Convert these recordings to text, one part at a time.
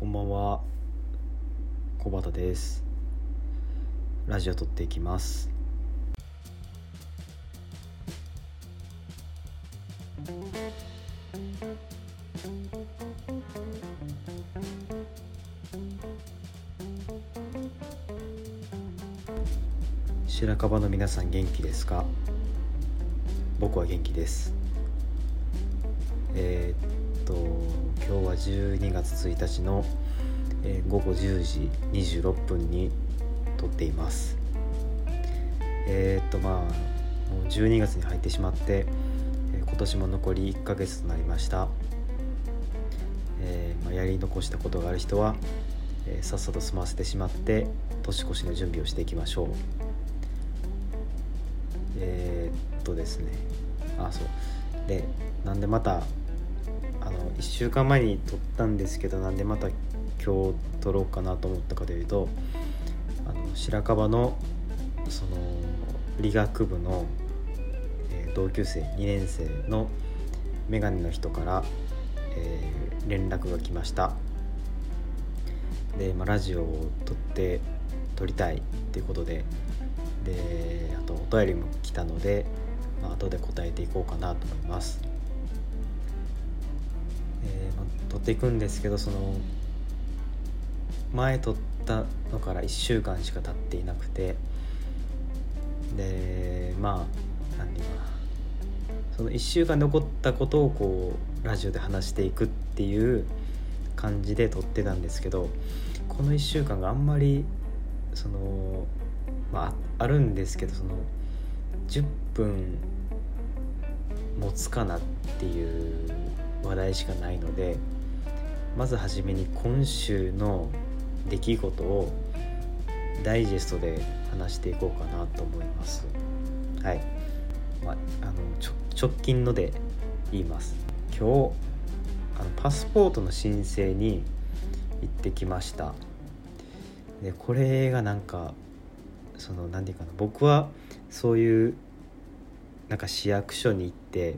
こんばんは。小畑です。ラジオ撮っていきます。白樺の皆さん元気ですか？僕は元気です。えー、っ今日は12月1日の、え、午後10時26分に撮っています。えー、っとまあもう12月に入ってしまって、え今年も残り1ヶ月となりました、えまあ、やり残したことがある人は、えさっさと済ませてしまって年越しの準備をしていきましょう。え、っとですね。あそう。でなんでまた1週間前に撮ったんですけどなんでまた今日撮ろうかなと思ったかというとあの白樺のその理学部の、えー、同級生2年生のメガネの人から、えー、連絡が来ましたで、まあ、ラジオを撮って撮りたいっていうことでであとお便りも来たので、まあ後で答えていこうかなと思います。えーま、撮っていくんですけどその前撮ったのから1週間しか経っていなくてでまあ何て言うかな。その1週間で起こったことをこうラジオで話していくっていう感じで撮ってたんですけどこの1週間があんまりそのまああるんですけどその10分持つかなっていう話題しかないのでまずはじめに今週の出来事をダイジェストで話していこうかなと思います。はい、まあ、あの直近ので言います。今日あのパスポートの申請に行ってきました。でこれがなんかその何て言うかな僕はそういうなんか市役所に行って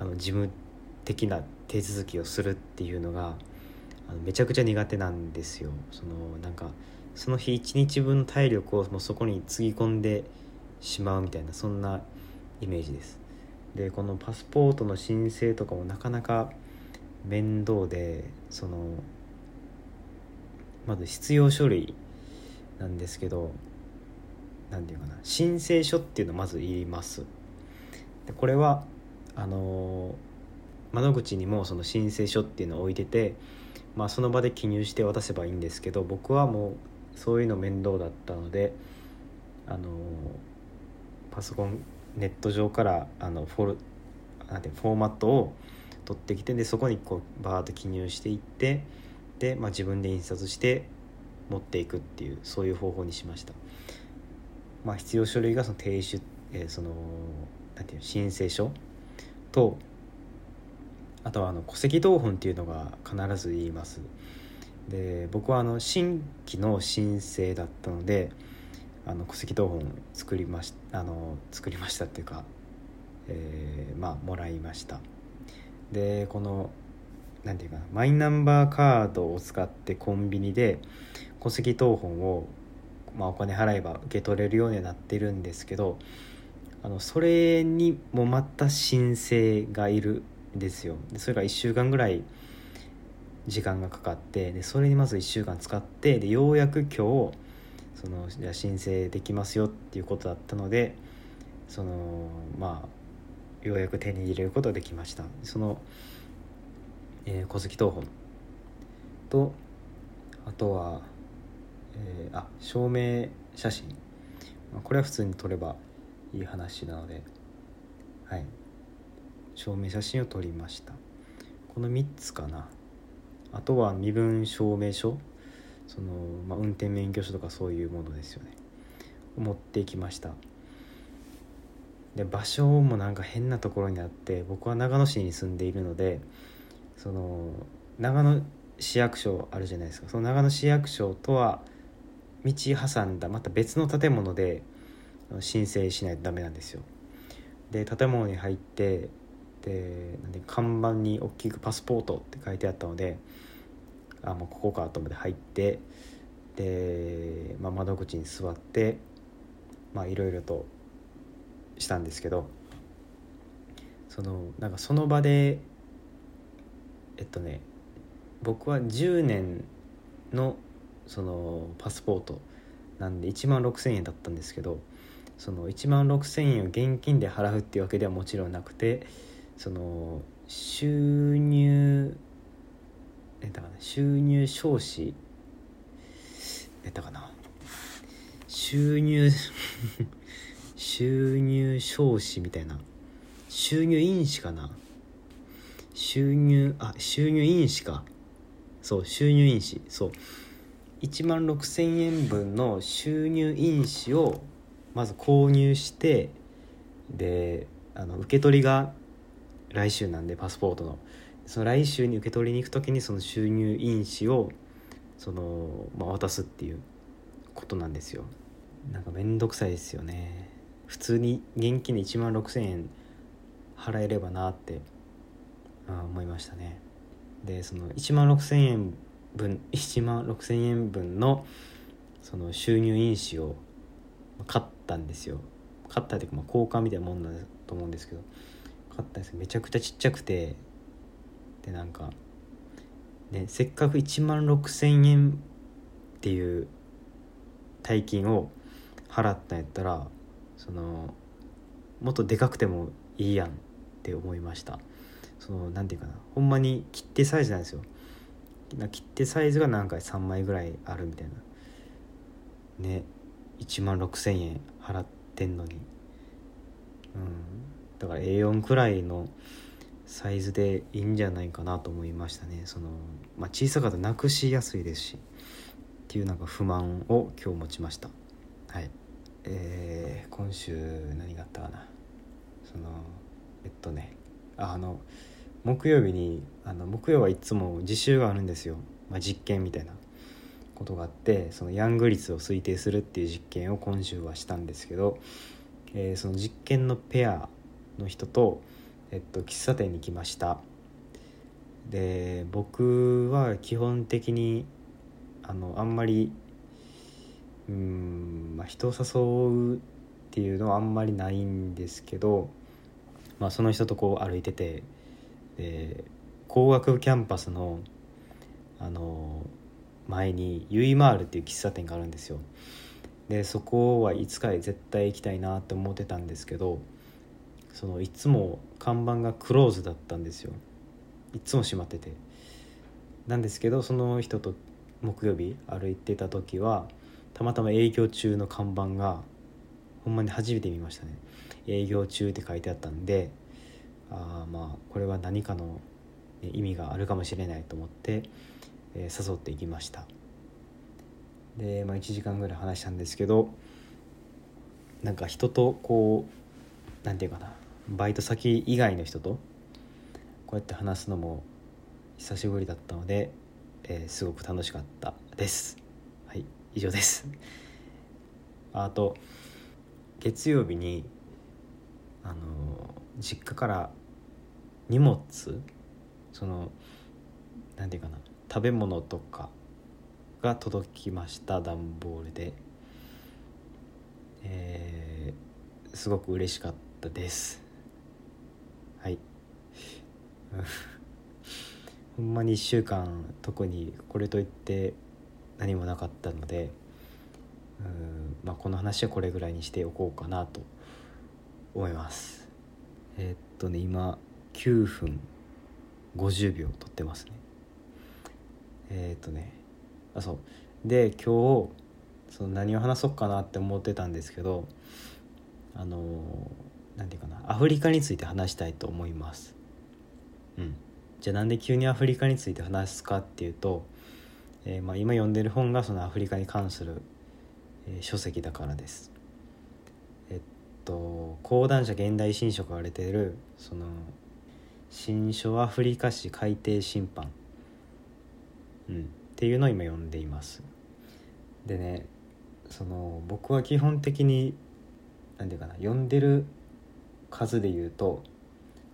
あの事務的な手続きをするっていうのがあのめちゃくちゃ苦手なんですよ。そのなんかその日一日分の体力をもうそこにつぎ込んでしまうみたいなそんなイメージです。でこのパスポートの申請とかもなかなか面倒でそのまず必要書類なんですけど何て言うかな申請書っていうのまず言いますでこれはあの窓口にもその申請書っていうのを置いてて、まあ、その場で記入して渡せばいいんですけど僕はもうそういうの面倒だったのであのパソコンネット上からあのフォルなんてフォーマットを取ってきてでそこにこうバーッと記入していってで、まあ、自分で印刷して持っていくっていうそういう方法にしました。まあ、必要書類がその提出、えー、そのなんていう申請書とあとはあの戸籍謄本っていうのが必ず言います。で僕はあの新規の申請だったのであの戸籍謄本作りましあの作りましたっていうか、えー、まあもらいました。でこの何て言うかなマイナンバーカードを使ってコンビニで戸籍謄本をまあ、お金払えば受け取れるようになってるんですけどあのそれにもまた申請がいるですよ。でそれが1週間ぐらい時間がかかってでそれにまず1週間使ってでようやく今日そのじゃ申請できますよっていうことだったのでそのまあようやく手に入れることができました。その、えー、戸籍謄本。とあとはえー、あ証明写真、これは普通に撮ればいい話なので。はい。証明写真を撮りました。この3つかな。あとは身分証明書。その、まあ、運転免許証とかそういうものですよね。持っていきました。で場所もなんか変なところにあって僕は長野市に住んでいるのでその長野市役所あるじゃないですか。その長野市役所とは道挟んだまた別の建物で申請しないとダメなんですよ。で建物に入ってでなんで看板に大きく「パスポート」って書いてあったのであもうここかと思って入ってで、まあ、窓口に座っていろいろとしたんですけどそのなんかその場でえっとね僕は10年のそのパスポートなんで1万6,000円だったんですけどその1万6,000円を現金で払うっていうわけではもちろんなくてその収入えだかな収入証紙えだかな。収入収入 証紙みたいな。収入印紙かな。収入あ収入印紙か。そう収入印紙そう。1万6,000円分の収入印紙をまず購入してであの受け取りが来週なんでパスポートの。その来週に受け取りに行く時にその収入印紙をその、まあ、渡すっていうことなんですよ。なんか面倒くさいですよね。普通に現金で1万6,000円払えればなってあ思いましたね。でその1万6,000円分1万6,000円分のその収入印紙を買ったんですよ。買ったっていうかまあ交換みたいなもんだと思うんですけど。買ったですめちゃくちゃちっちゃくて。でなんかねせっかく1万6,000円っていう大金を払ったんやったらそのもっとでかくてもいいやんって思いました。その何て言うかな。ほんまに切手サイズなんですよ。切手サイズが何回3枚ぐらいあるみたいな。ね1万6,000円払ってんのに。うん。だから A4 くらいのサイズでいいんじゃないかなと思いましたね。その、まあ、小さかったらなくしやすいですしっていうなんか不満を今日持ちました。はい。えー、今週何があったかな。そのえっとねあの木曜日にあの木曜はいつも実習があるんですよ、まあ、実験みたいな。ことがあってそのヤング率を推定するっていう実験を今週はしたんですけど、えー、その実験のペアの人と、えっと、喫茶店に来ました。で僕は基本的にあのあんまりうん、まあ、人を誘うっていうのはあんまりないんですけど、まあ、その人とこう歩いててで工学部キャンパスのあの前にユイマールっていう喫茶店があるんですよ。でそこはいつか絶対行きたいなって思ってたんですけどそのいつも看板がクローズだったんですよ。いつも閉まってて。なんですけどその人と木曜日歩いてた時はたまたま営業中の看板がほんまに初めて見ましたね。営業中って書いてあったんであまあこれは何かの意味があるかもしれないと思って、えー、誘っていきました。で、まあ、1時間ぐらい話したんですけどなんか人とこう何て言うかなバイト先以外の人とこうやって話すのも久しぶりだったので、えー、すごく楽しかったです。はい以上です。あと月曜日にあの実家から荷物その何て言うかな食べ物とかが届きました段ボールで、えー、すごく嬉しかったです。はい。ほんまに1週間特にこれといって何もなかったのでうんまあこの話はこれぐらいにしておこうかなと思います。えー、っとね今9分50秒撮ってますね。えー、っとねあそう。で今日その何を話そうかなって思ってたんですけどあの何て言うかなアフリカについて話したいと思います。うん。じゃあなんで急にアフリカについて話すかっていうと、えー、まあ、今読んでる本がそのアフリカに関する、えー、書籍だからです。えっと講談社現代新書が言われてるその新書アフリカ史改訂審判、うん、っていうのを今読んでいます。でねその僕は基本的に何て言うかな読んでる数で言うと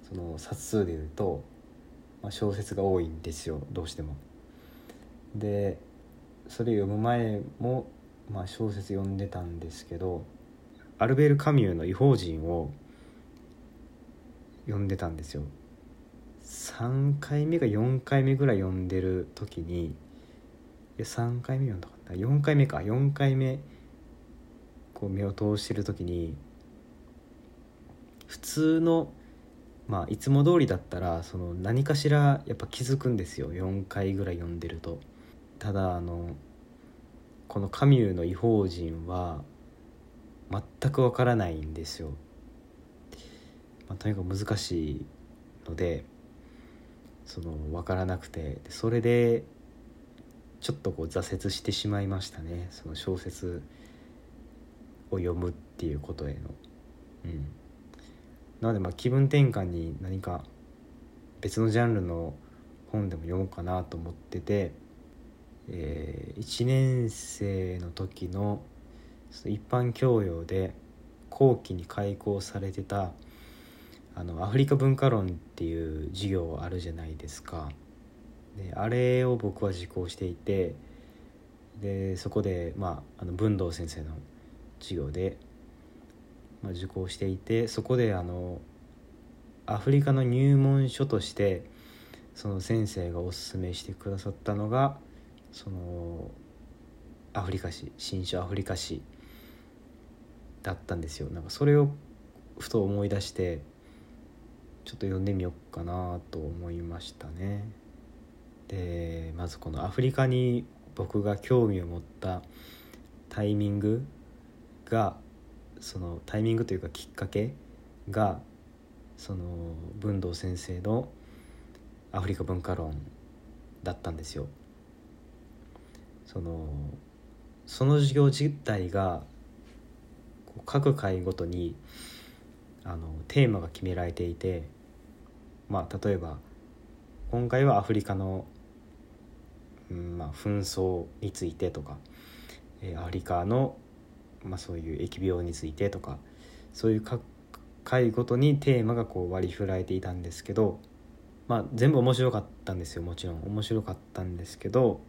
その冊数で言うと、まあ、小説が多いんですよどうしても。でそれ読む前も、まあ、小説読んでたんですけどアルベール・カミューの「異邦人」を読んでたんですよ。3回目か4回目ぐらい読んでる時にいや3回目読んだかった4回目か。4回目こう目を通してる時に普通のまあいつも通りだったらその何かしらやっぱ気づくんですよ。4回ぐらい読んでると。ただあのこのカミューの「異邦人」は全くわからないんですよ、まあ、とにかく難しいのでその分からなくて。それでちょっとこう挫折してしまいましたね。その小説を読むっていうことへの。うん。なのでまあ気分転換に何か別のジャンルの本でも読もうかなと思ってて、えー、1年生の時の一般教養で後期に開講されてたあのアフリカ文化論っていう授業あるじゃないですか。であれを僕は受講していてでそこで、まあ、あの文道先生の授業で、まあ、受講していてそこであのアフリカの入門書としてその先生がおすすめしてくださったのがそのアフリカ史新書アフリカ史だったんですよなんかそれをふと思い出してちょっと読んでみようかなと思いましたね。でまずこのアフリカに僕が興味を持ったタイミングがそのタイミングというかきっかけがその文道先生のアフリカ文化論だったんですよ。そのその授業自体が各回ごとにあのテーマが決められていてまあ例えば今回はアフリカの、うんまあ、紛争についてとか、えー、アフリカの、まあ、そういう疫病についてとかそういう各回ごとにテーマがこう割り振られていたんですけど、まあ、全部面白かったんですよもちろん面白かったんですけど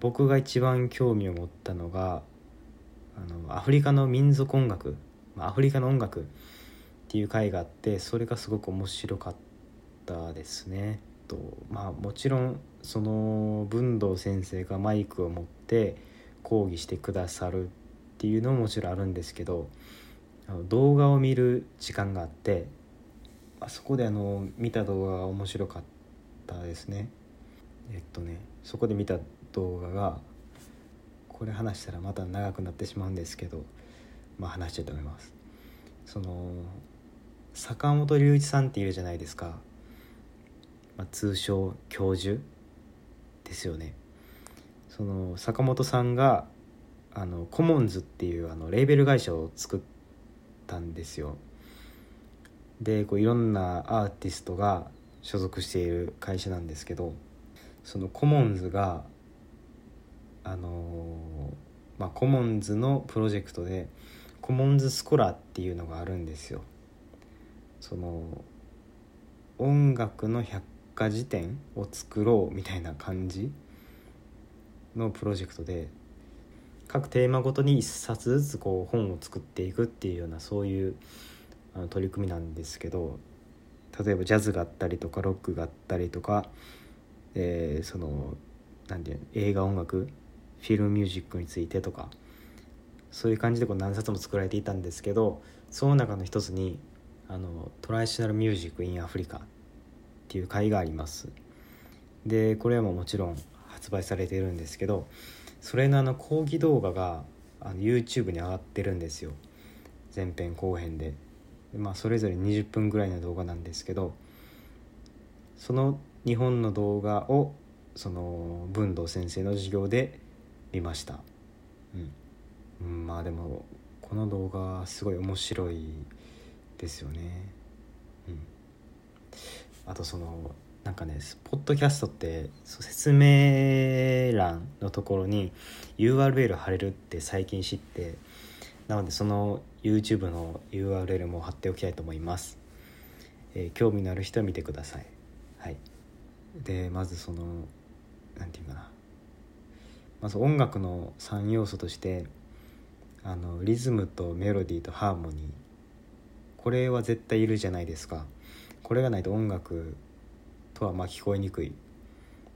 僕が一番興味を持ったのがあのアフリカの民族音楽、アフリカの音楽っていう回があってそれがすごく面白かったですね。とまあもちろんその文道先生がマイクを持って講義してくださるっていうのももちろんあるんですけどあの動画を見る時間があってあそこであの見た動画が面白かったですね。えっとねそこで見た動画がこれ話したらまた長くなってしまうんですけどまあ話したいと思います。その坂本龍一さんっているじゃないですか、まあ、通称教授ですよねその坂本さんがあのコモンズっていうあのレーベル会社を作ったんですよ。でこういろんなアーティストが所属している会社なんですけどそのコモンズがあのまあコモンズのプロジェクトでコモンズスコラっていうのがあるんですよ。その音楽の百科事典を作ろうみたいな感じのプロジェクトで各テーマごとに1冊ずつこう本を作っていくっていうようなそういうあの取り組みなんですけど例えばジャズがあったりとかロックがあったりとか、えー、そのなんていう映画音楽 film music についてとかそういう感じでこう何冊も作られていたんですけどその中の一つにあの traditional music in Africa っていう回があります。でこれはももちろん発売されているんですけどそれのあの講義動画があの YouTube に上がってるんですよ。前編後編で、まあ、それぞれ20分ぐらいの動画なんですけどその日本の動画をその文道先生の授業で見ました。うん、うん、まあでもこの動画すごい面白いですよね。うん。あとそのなんかねポッドキャストって説明欄のところに URL 貼れるって最近知ってなのでその YouTube の URL も貼っておきたいと思います、えー、興味のある人は見てください。はい。でまずその何て言うかな。まず音楽の3要素としてあのリズムとメロディーとハーモニー。これは絶対いるじゃないですか。これがないと音楽とはまあ聞こえにくい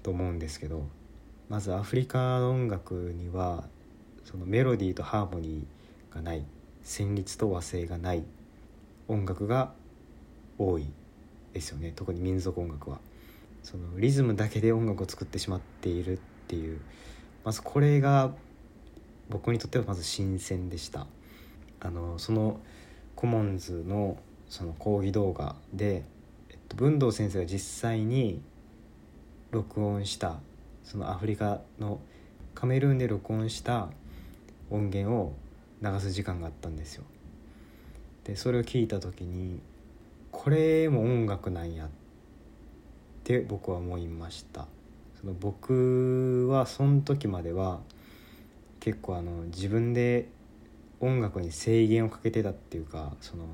と思うんですけどまずアフリカの音楽にはそのメロディーとハーモニーがない旋律と和声がない音楽が多いですよね。特に民族音楽は。そのリズムだけで音楽を作ってしまっているっていう。まずこれが僕にとってはまず新鮮でした。あのそのコモンズのその講義動画で、文藤先生が実際に録音したそのアフリカのカメルーンで録音した音源を流す時間があったんですよ。でそれを聞いた時にこれも音楽なんやって僕は思いました。その僕はその時までは結構あの自分で音楽に制限をかけてたっていうかその、ま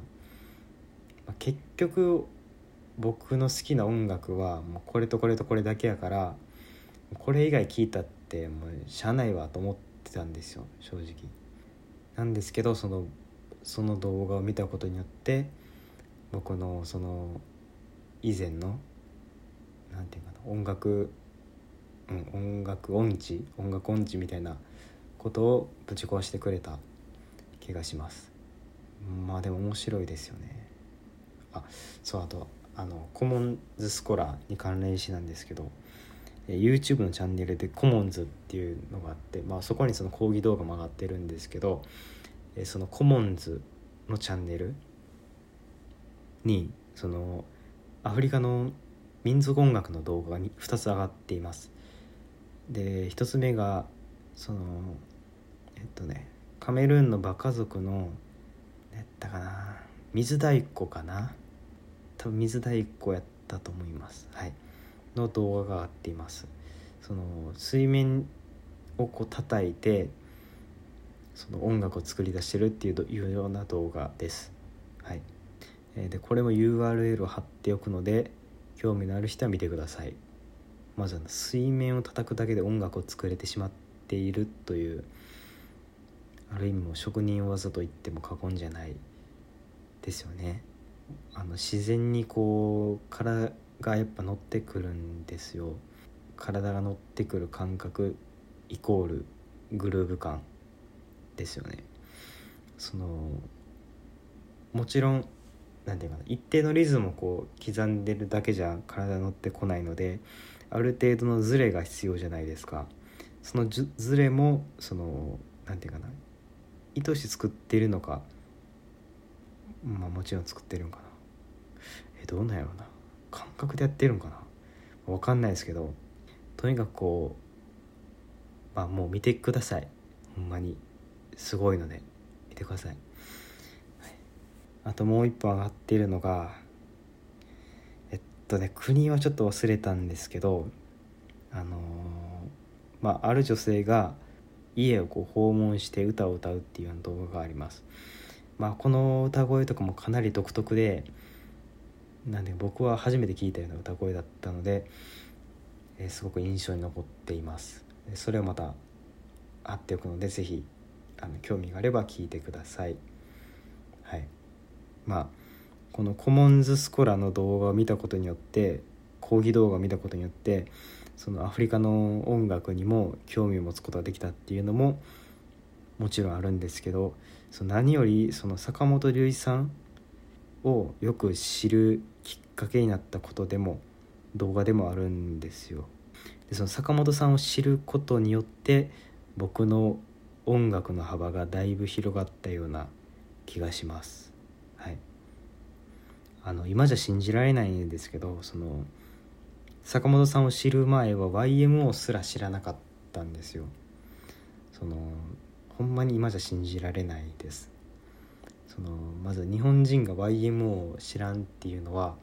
あ、結局僕の好きな音楽はもうこれとこれとこれだけやからこれ以外聞いたってもうしゃあないわと思ってたんですよ正直。なんですけどそのその動画を見たことによって僕のその以前のなんていうかな音楽、うん、音楽音痴音楽音痴みたいなことをぶち壊してくれた気がしますまあでも面白いですよねあそうあとあのコモンズスコラに関連しなんですけど YouTube のチャンネルでコモンズっていうのがあって、まあ、そこにその講義動画も上がってるんですけどそのコモンズのチャンネルにそのアフリカの民族音楽の動画が2つ上がっています。で1つ目がそのえっとねカメルーンの馬家族のやったかな水太鼓かな多分水太鼓やったと思います。はい。の動画が上がっています。その水面をこう叩いてその音楽を作り出してるっていうような動画です。はい。でこれも URL を貼っておくので興味のある人は見てください。まず水面を叩くだけで音楽を作れてしまっているというある意味も職人技と言っても過言じゃないですよね。あの自然にこう体がやっぱ乗ってくるんですよ。体が乗ってくる感覚イコールグルーヴ感ですよね。そのもちろん何て言うかな一定のリズムをこう刻んでるだけじゃ体乗ってこないのである程度のズレが必要じゃないですか。そのズレもその何て言うかな意図して作ってるのかまあもちろん作ってるんかな。えどうなんやろうな。感覚でやってるんかな。分かんないですけどとにかくこうまあもう見てください。ほんまに。すごいので見てください、はい、あともう一本上がってるのがえっとね国はちょっと忘れたんですけどあのー、まあある女性が家をこう訪問して歌を歌うっていうような動画があります。まあ、この歌声とかもかなり独特でなんで僕は初めて聞いたような歌声だったので、えー、すごく印象に残っています。それをまた貼っておくので是非あの興味があれば聞いてください。はい。まあこのコモンズスコラの動画を見たことによって講義動画を見たことによってそのアフリカの音楽にも興味を持つことができたっていうのももちろんあるんですけどその何よりその坂本龍一さんをよく知るきっかけになったことでも動画でもあるんですよ。でその坂本さんを知ることによって僕の音楽の幅がだいぶ広がったような気がします。はい、あの今じゃ信じられないんですけどその坂本さんを知る前は YMO すら知らなかったんですよそのほんまに今じゃ信じられないですそのまず日本人が YMO を知らんっていうのは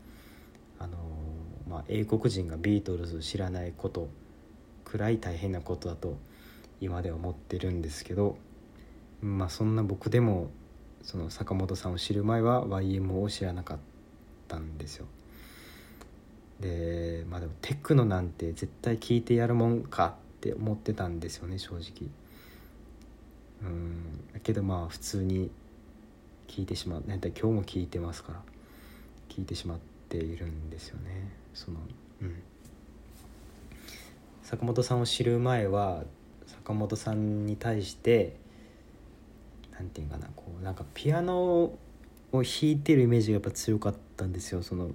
あの、まあ、英国人がビートルズを知らないことくらい大変なことだと今では思ってるんですけどまあそんな僕でもその坂本さんを知る前は YMO を知らなかったんですよ。でまあでもテクノなんて絶対聞いてやるもんかっって思ってたんですよね正直うん。だけどまあ普通に聞いてしまう。なん今日も聞いてますから。聞いてしまっているんですよね。そのうん。坂本さんを知る前は坂本さんに対して何て言うかなこうなんかピアノを弾いてるイメージがやっぱ強かったんですよ。その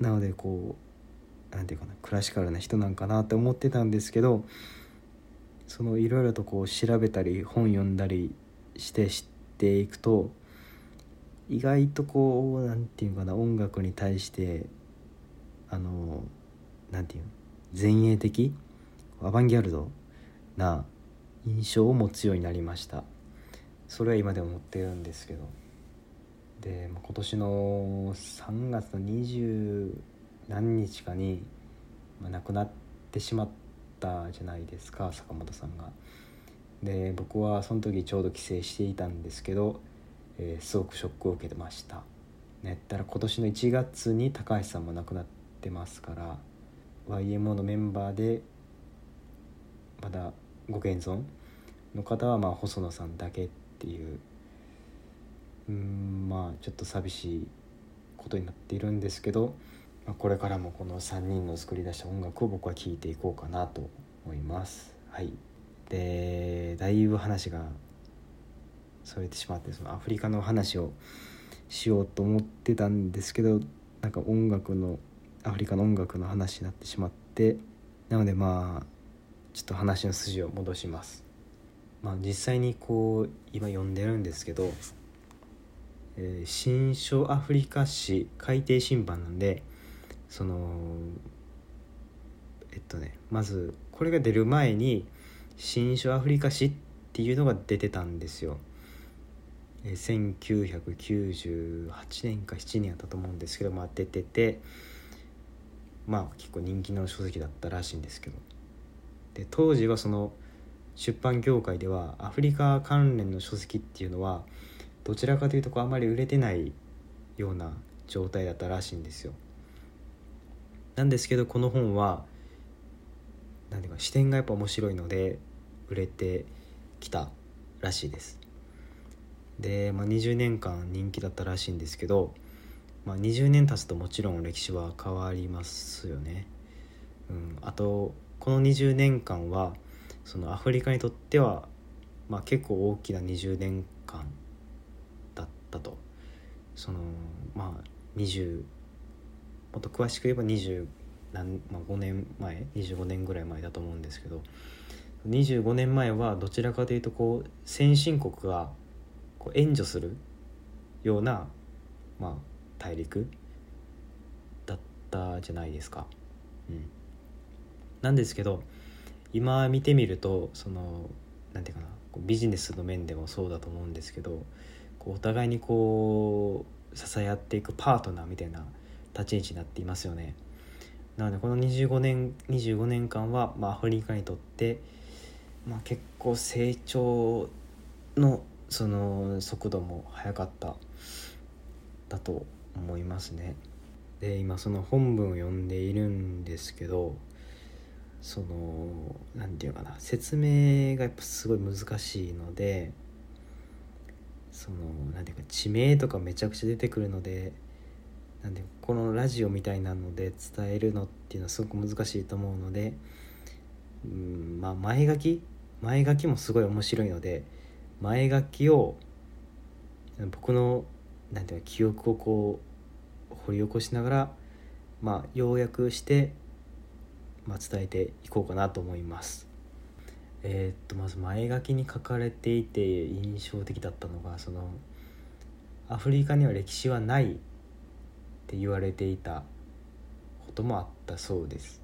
なのでこう何て言うかなクラシカルな人なんかなって思ってたんですけどそのいろいろとこう調べたり本読んだりして知っていくと意外とこう何て言うかな音楽に対してあの何て言う前衛的アバンギャルドな印象を持つようになりました。それは今でも思ってるんですけど。で今年の3月の20何日かに、まあ、亡くなってしまったたじゃないですか坂本さんが。で僕はその時ちょうど帰省していたんですけど、えー、すごくショックを受けてました。ねったら今年の1月に高橋さんも亡くなってますから YMO のメンバーでまだご現存の方はまあ細野さんだけっていううんまあちょっと寂しいことになっているんですけど、まあ、これからもこの3人の作り出した音楽を僕は聴いていこうかなと思います。はい、でだいぶ話がそれてしまってそのアフリカの話をしようと思ってたんですけどなんか音楽のアフリカの音楽の話になってしまってなのでまあちょっと話の筋を戻します。まあ、実際にこう今読んでるんですけどえー、新書アフリカ史改訂新版なんでそのえっとねまずこれが出る前に新書アフリカ史っていうのが出てたんですよ。1998年か7年やったと思うんですけど、まあ、出ててまあ結構人気の書籍だったらしいんですけどで当時はその出版業界ではアフリカ関連の書籍っていうのはどちらかというとこうあまり売れてないような状態だったらしいんですよ。なんですけどこの本は何ていうか視点がやっぱ面白いので売れてきたらしいです。で、まあ、20年間人気だったらしいんですけど、まあ、20年経つともちろん歴史は変わりますよね。うん、あとこの20年間はそのアフリカにとっては、まあ、結構大きな20年間だったとそのまあ20もっと詳しく言えば20何、まあ、5年前25年ぐらい前だと思うんですけど25年前はどちらかというとこう先進国がこう援助するような、まあ、大陸だったじゃないですか。うん、なんですけど今見てみるとそのなんていうかなビジネスの面でもそうだと思うんですけどこうお互いにこう支え合っていくパートナーみたいな立ち位置になっていますよね。なのでこの25年25年間は、まあ、アフリカにとって、まあ、結構成長のその速度も速かっただと思いますね。で今その本文を読んでいるんですけどその何て言うかな説明がやっぱすごい難しいのでその何ていうか地名とかめちゃくちゃ出てくるのでなんでこのラジオみたいなので伝えるのっていうのはすごく難しいと思うのでうんまあ前書き？前書きもすごい面白いので前書きを僕のなんていうか記憶をこう掘り起こしながらまあ要約して、まあ、伝えていこうかなと思います。えー、っとまず前書きに書かれていて印象的だったのがそのアフリカには歴史はないって言われていたこともあったそうです。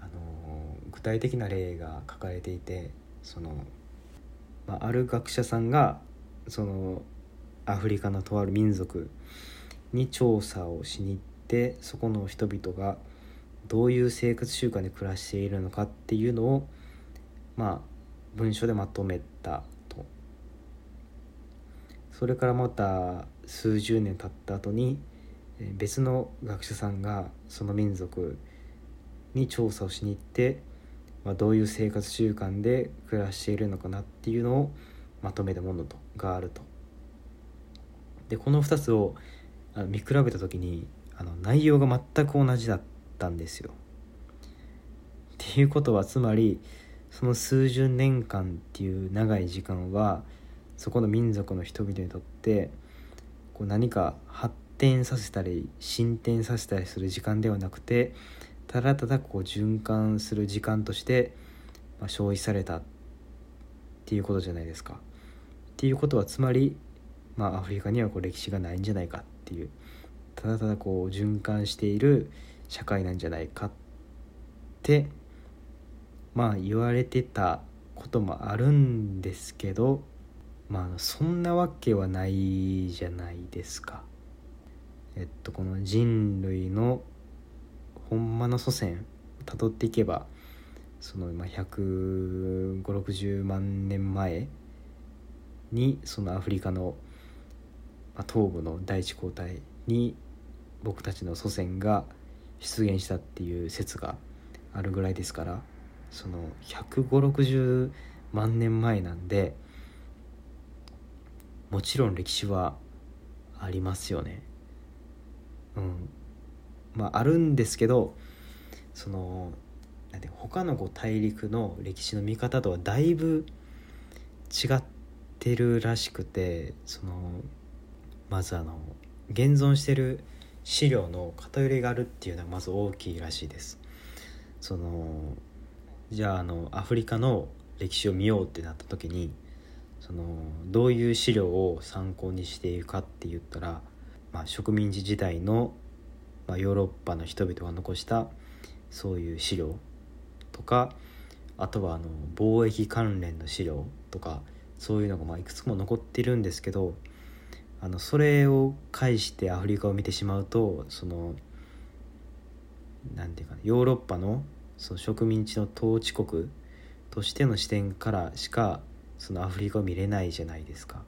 あの具体的な例が書かれていてその、まあ、ある学者さんがそのアフリカのとある民族に調査をしに行ってそこの人々がどういう生活習慣で暮らしているのかっていうのをまあ文章でまとめたとそれからまた数十年経った後に別の学者さんがその民族に調査をしに行ってまあ、どういう生活習慣で暮らしているのかなっていうのをまとめたものとがあると。でこの2つを見比べた時にあの内容が全く同じだったんですよ。っていうことはつまりその数十年間っていう長い時間はそこの民族の人々にとってこう何か発展させたり進展させたりする時間ではなくてただただこう循環する時間として、まあ、消費されたっていうことじゃないですか。っていうことはつまり、まあ、アフリカにはこう歴史がないんじゃないかっていうただただこう循環している社会なんじゃないかってまあ言われてたこともあるんですけどまあそんなわけはないじゃないですか。えっとこの人類のほんまの祖先たどっていけばその15060万年前にそのアフリカのま東部の大地交代に僕たちの祖先が出現したっていう説があるぐらいですからその15060万年前なんでもちろん歴史はありますよね。うんまああるんですけどそのなんて他のこう大陸の歴史の見方とはだいぶ違ってるらしくてそのまずあの現存してる資料の偏りがあるっていうのがまず大きいらしいです。そのじゃああのアフリカの歴史を見ようってなった時にそのどういう資料を参考にしているかって言ったら、まあ、植民地時代の、まあ、ヨーロッパの人々が残したそういう資料とかあとはあの貿易関連の資料とかそういうのがまあいくつも残ってるんですけどあのそれを介してアフリカを見てしまうとその何て言うかなヨーロッパのその植民地の統治国としての視点からしかそのアフリカを見れないじゃないですか。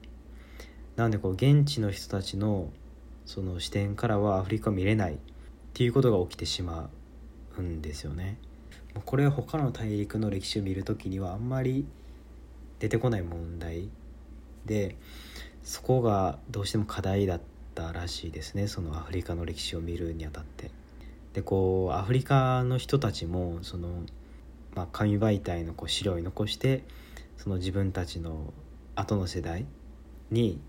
なのでこう現地の人たちのその視点からはアフリカ見れないっていうことが起きてしまうんですよね。これは他の大陸の歴史を見る時にはあんまり出てこない問題でそこがどうしても課題だったらしいですねそのアフリカの歴史を見るにあたって。でこうアフリカの人たちもその、まあ、紙媒体のこう資料に残してその自分たちの後の世代に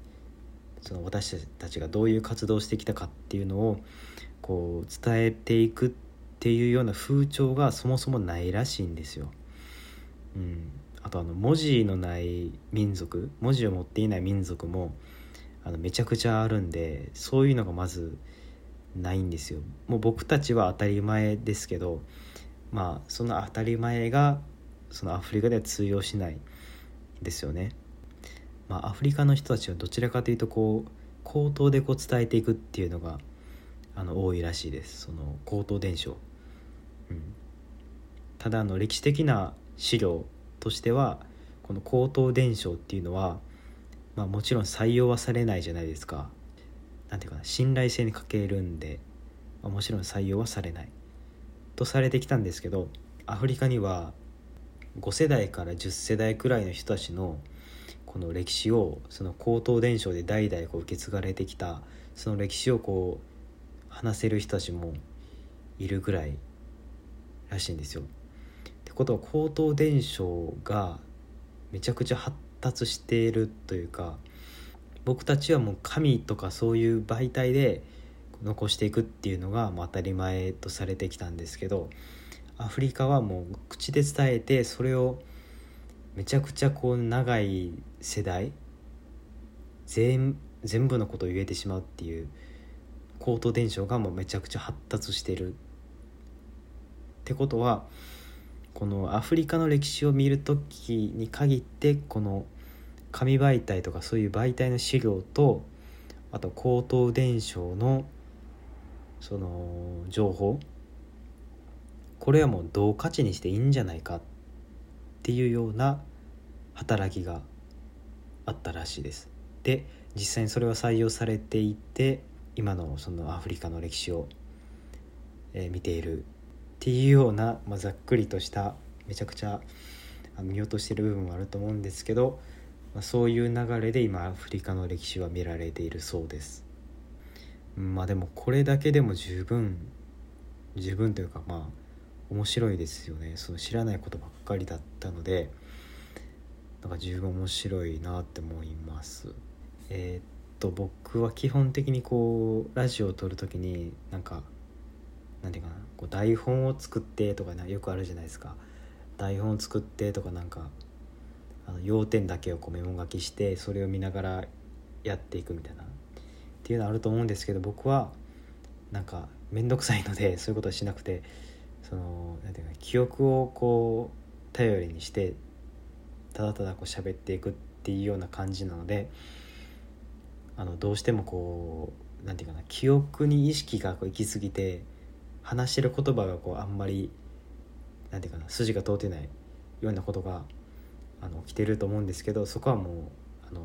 その私たちがどういう活動をしてきたかっていうのをこう伝えていくっていうような風潮がそもそもないらしいんですよ。うん、あとあの文字のない民族文字を持っていない民族もあのめちゃくちゃあるんでそういうのがまずないんですよもう僕たちは当たり前ですけどまあその当たり前がそのアフリカでは通用しないですよね。まあ、アフリカの人たちはどちらかというとこう口頭でこう伝えていくっていうのがあの多いらしいですその口頭伝承。うん、ただあの歴史的な資料としてはこの口頭伝承っていうのは、まあ、もちろん採用はされないじゃないですか。なんていうかな信頼性に欠けるんで、まあ、もちろん採用はされないとされてきたんですけどアフリカには5世代から10世代くらいの人たちのこの歴史をその口頭伝承で代々こう受け継がれてきたその歴史をこう話せる人たちもいるぐらいらしいんですよ。ってことは口頭伝承がめちゃくちゃ発達しているというか僕たちはもう紙とかそういう媒体で残していくっていうのが当たり前とされてきたんですけどアフリカはもう口で伝えてそれをめちゃくちゃこう長い世代全全部のことを言えてしまうっていう口頭伝承がもうめちゃくちゃ発達してるってことはこのアフリカの歴史を見る時に限ってこの紙媒体とかそういう媒体の資料とあと口頭伝承のその情報。これはもう同価値にしていいんじゃないかってっていうような働きがあったらしいです。で実際にそれは採用されていて今のそのアフリカの歴史を、え、見ているっていうような、まあ、ざっくりとしためちゃくちゃ見落としてる部分もあると思うんですけど、まあ、そういう流れで今アフリカの歴史は見られているそうですまあでもこれだけでも十分十分というかまあ面白いですよね。その知らないことばっかりだったのでなんか十分面白いなって思います。えー、っと僕は基本的にこうラジオを撮る時になんかなんていうかなこう台本を作ってとか、ね、よくあるじゃないですか。台本を作ってとかなんかあの要点だけをこうメモ書きしてそれを見ながらやっていくみたいなっていうのあると思うんですけど僕はなんか面倒くさいのでそういうことはしなくてそのなんていうか記憶をこう頼りにしてただただこう喋っていくっていうような感じなのであのどうしてもこうなんていうかな記憶に意識がこう行き過ぎて話してる言葉がこうあんまりなんていうかな筋が通ってないようなことがあの起きてると思うんですけどそこはもうあの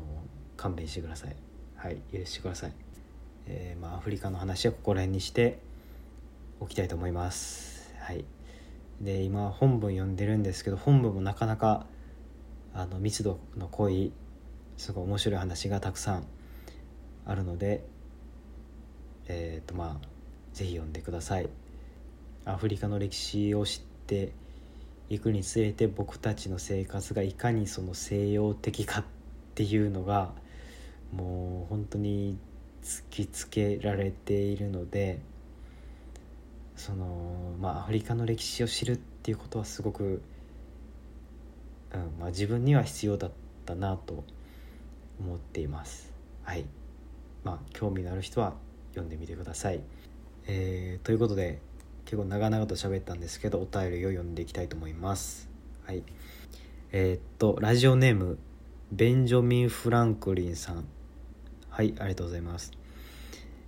勘弁してください。はい許してください、えー、まあ、アフリカの話はここら辺にしておきたいと思います。はい。で今本文読んでるんですけど本文もなかなかあの密度の濃いすごい面白い話がたくさんあるのでえっ、とまあ是非読んでください。アフリカの歴史を知っていくにつれて僕たちの生活がいかにその西洋的かっていうのがもう本当に突きつけられているのでそのまあアフリカの歴史を知るっていうことはすごく、うんまあ、自分には必要だったなと思っています。はい。まあ興味のある人は読んでみてください、えー、ということで結構長々と喋ったんですけどお便りを読んでいきたいと思います。はい。えー、っとラジオネームベンジョミン・フランクリンさん。はいありがとうございます、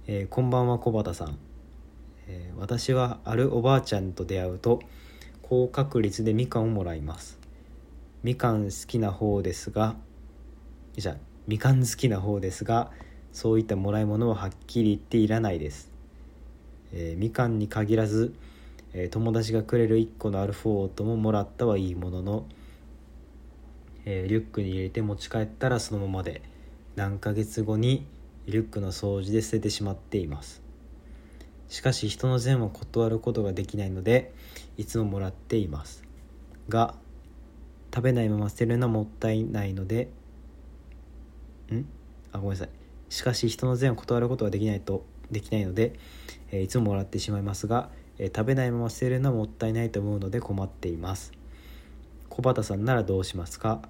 えー、こんばんは小畑さん、え、私はあるおばあちゃんと出会うと高確率でみかんをもらいます。みかん好きな方ですがじゃみかん好きな方ですがそういったもらい物ははっきり言っていらないです。えー、みかんに限らず、えー、友達がくれる1個のアルフォートももらったはいいものの、えー、リュックに入れて持ち帰ったらそのままで何ヶ月後にリュックの掃除で捨ててしまっています。しかし人の善を断ることができないのでいつももらっています。が食べないまま捨てるのはもったいないのでん？あごめんなさい。しかし人の善を断ることができないとできないので、えいつももらってしまいますが、え食べないまま捨てるのはもったいないと思うので困っています。小畑さんならどうしますか？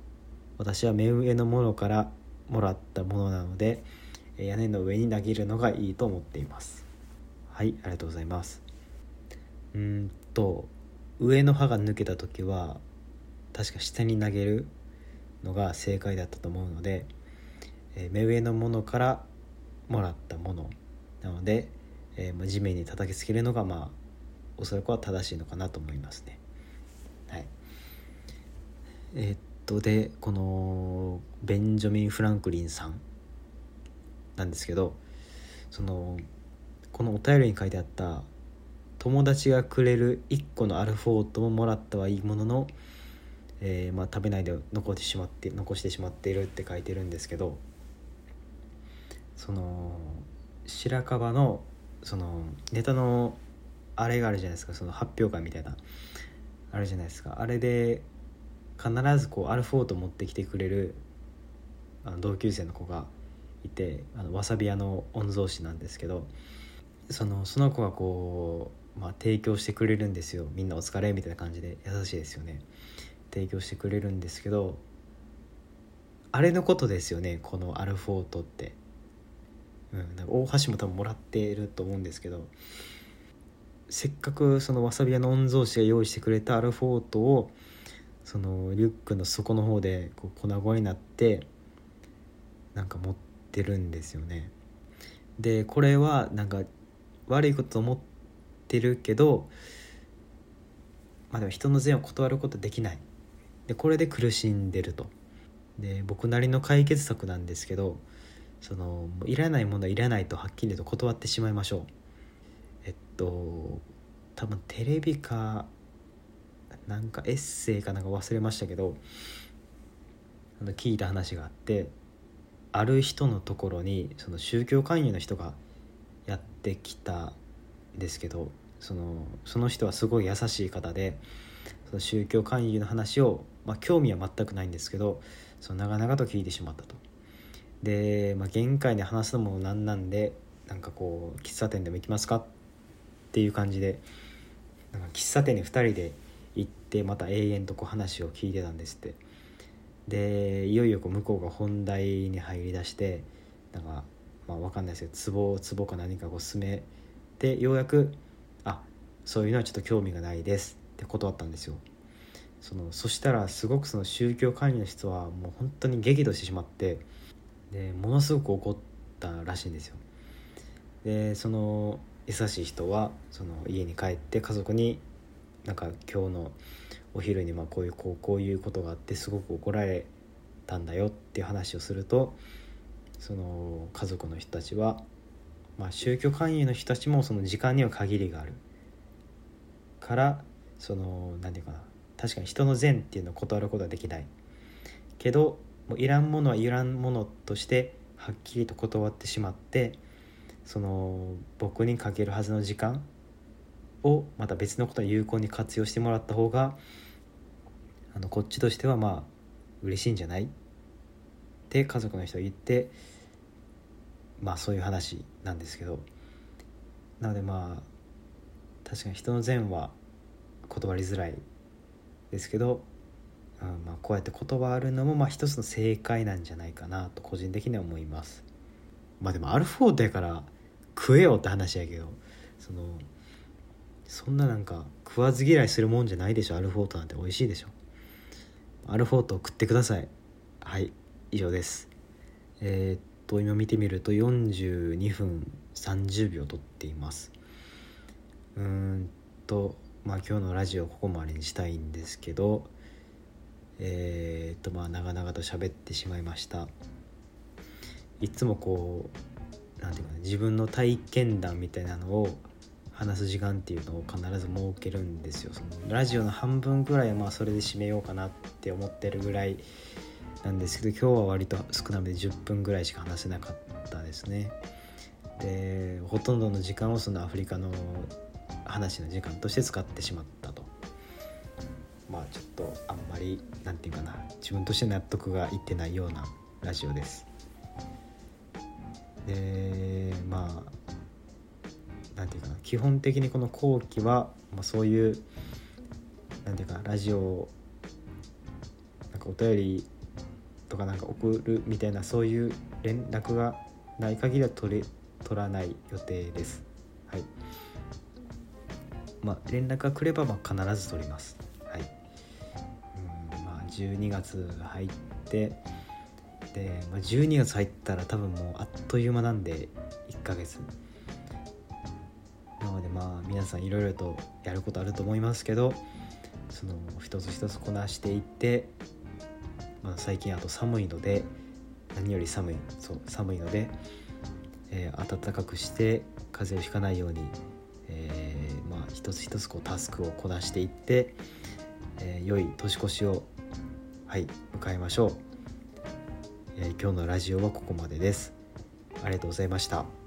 私は目上のものからもらったものなので屋根の上に投げるのがいいと思っています。はいありがとうございます。うんと上の歯が抜けた時は確か下に投げるのが正解だったと思うので、え目上のものからもらったもの。なので、えー、ま、地面に叩きつけるのがまあおそらくは正しいのかなと思いますね。はい、えー、っとでこのベンジャミン・フランクリンさんなんですけどそのこのお便りに書いてあった友達がくれる1個のアルフォートももらったはいいものの、えー、まあ、食べないで残ってしまって残してしまっているって書いてるんですけどその白樺のそのネタのあれがあるじゃないですかその発表会みたいな。あるじゃないですか。あれで必ずこうアルフォート持ってきてくれるあの同級生の子がいてあのわさび屋の御曹司なんですけどそのその子がこう、まあ、提供してくれるんですよ。みんなお疲れみたいな感じで。優しいですよね。提供してくれるんですけどあれのことですよね。このアルフォートって。うん、大橋も多分もらっていると思うんですけどせっかくそのわさび屋の御曹司が用意してくれたアルフォートをそのリュックの底の方でこう粉々になってなんか持ってるんですよね。でこれはなんか悪いこと思ってるけどまあでも人の善を断ることできない。でこれで苦しんでると。で僕なりの解決策なんですけどそのいらないものはいらないとはっきりと断ってしまいましょう。えっと多分テレビかなんかエッセイかなんか忘れましたけどあの聞いた話があってある人のところにその宗教勧誘の人がってきたんですけどそのその人はすごい優しい方でその宗教勧誘の話を、まあ、興味は全くないんですけどその長々と聞いてしまったと。で、まあ、限界で話すのもなんなんでなんかこう喫茶店でも行きますか？っていう感じでなんか喫茶店に2人で行ってまた永遠とこう話を聞いてたんですってでいよいよこう向こうが本題に入りだしてなんかまあ分かんないですけどツボツボか何かこう進めてようやく「あそういうのはちょっと興味がないです」って断ったんですよ。そのそしたらすごくその宗教管理の人はもう本当に激怒してしまってでものすごく怒ったらしいんですよ。でその優しい人はその家に帰って家族になんか今日のお昼にまこういうこうこういうことがあってすごく怒られたんだよっていう話をするとその家族の人たちは、まあ、宗教勧誘の人たちもその時間には限りがある。からその何て言うかな。確かに人の善っていうのを断ることはできない。けどもういらんものはいらんものとしてはっきりと断ってしまってその僕にかけるはずの時間をまた別のことに有効に活用してもらった方があのこっちとしてはまあ嬉しいんじゃない？って家族の人が言ってまあそういう話なんですけどなのでまあ確かに人の善は断りづらいですけど、うんまあ、こうやって断るのもまあ一つの正解なんじゃないかなと個人的には思います。まあでもアルフォートやから食えよって話やけどそのそんななんか食わず嫌いするもんじゃないでしょアルフォートなんて。美味しいでしょ。アルフォートを食ってください。はい。以上です。えー、っと今見てみると42分30秒撮っています。うーんとまあ今日のラジオここまでにしたいんですけどえー、っとまあ長々と喋ってしまいました。いつもこう何て言うかな自分の体験談みたいなのを話す時間っていうのを必ず設けるんですよ。そのラジオの半分ぐらいはまあそれで締めようかなって思ってるぐらいなんですけど今日は割と少なめで10分ぐらいしか話せなかったですね。でほとんどの時間をそのアフリカの話の時間として使ってしまったと。まあちょっとあんまり何て言うかな自分として納得がいってないようなラジオです。でまあ何て言うかな基本的にこの後期は、まあ、そういう何て言うかラジオなんかお便りとかなんか送るみたいなそういう連絡がない限りは取れ取らない予定です。はい。まあ連絡が来ればま必ず取ります。はい。うんまあ12月入ってで、まあ、12月入ったら多分もうあっという間なんで1ヶ月。なのでまあ皆さんいろいろとやることあると思いますけどその一つ一つこなしていって、まあ、最近あと寒いので何より寒い。そう寒いので、えー、暖かくして風邪をひかないように、えー、まあ、一つ一つこうタスクをこなしていって、えー、良い年越しをはい迎えましょう、え今日のラジオはここまでです。ありがとうございました。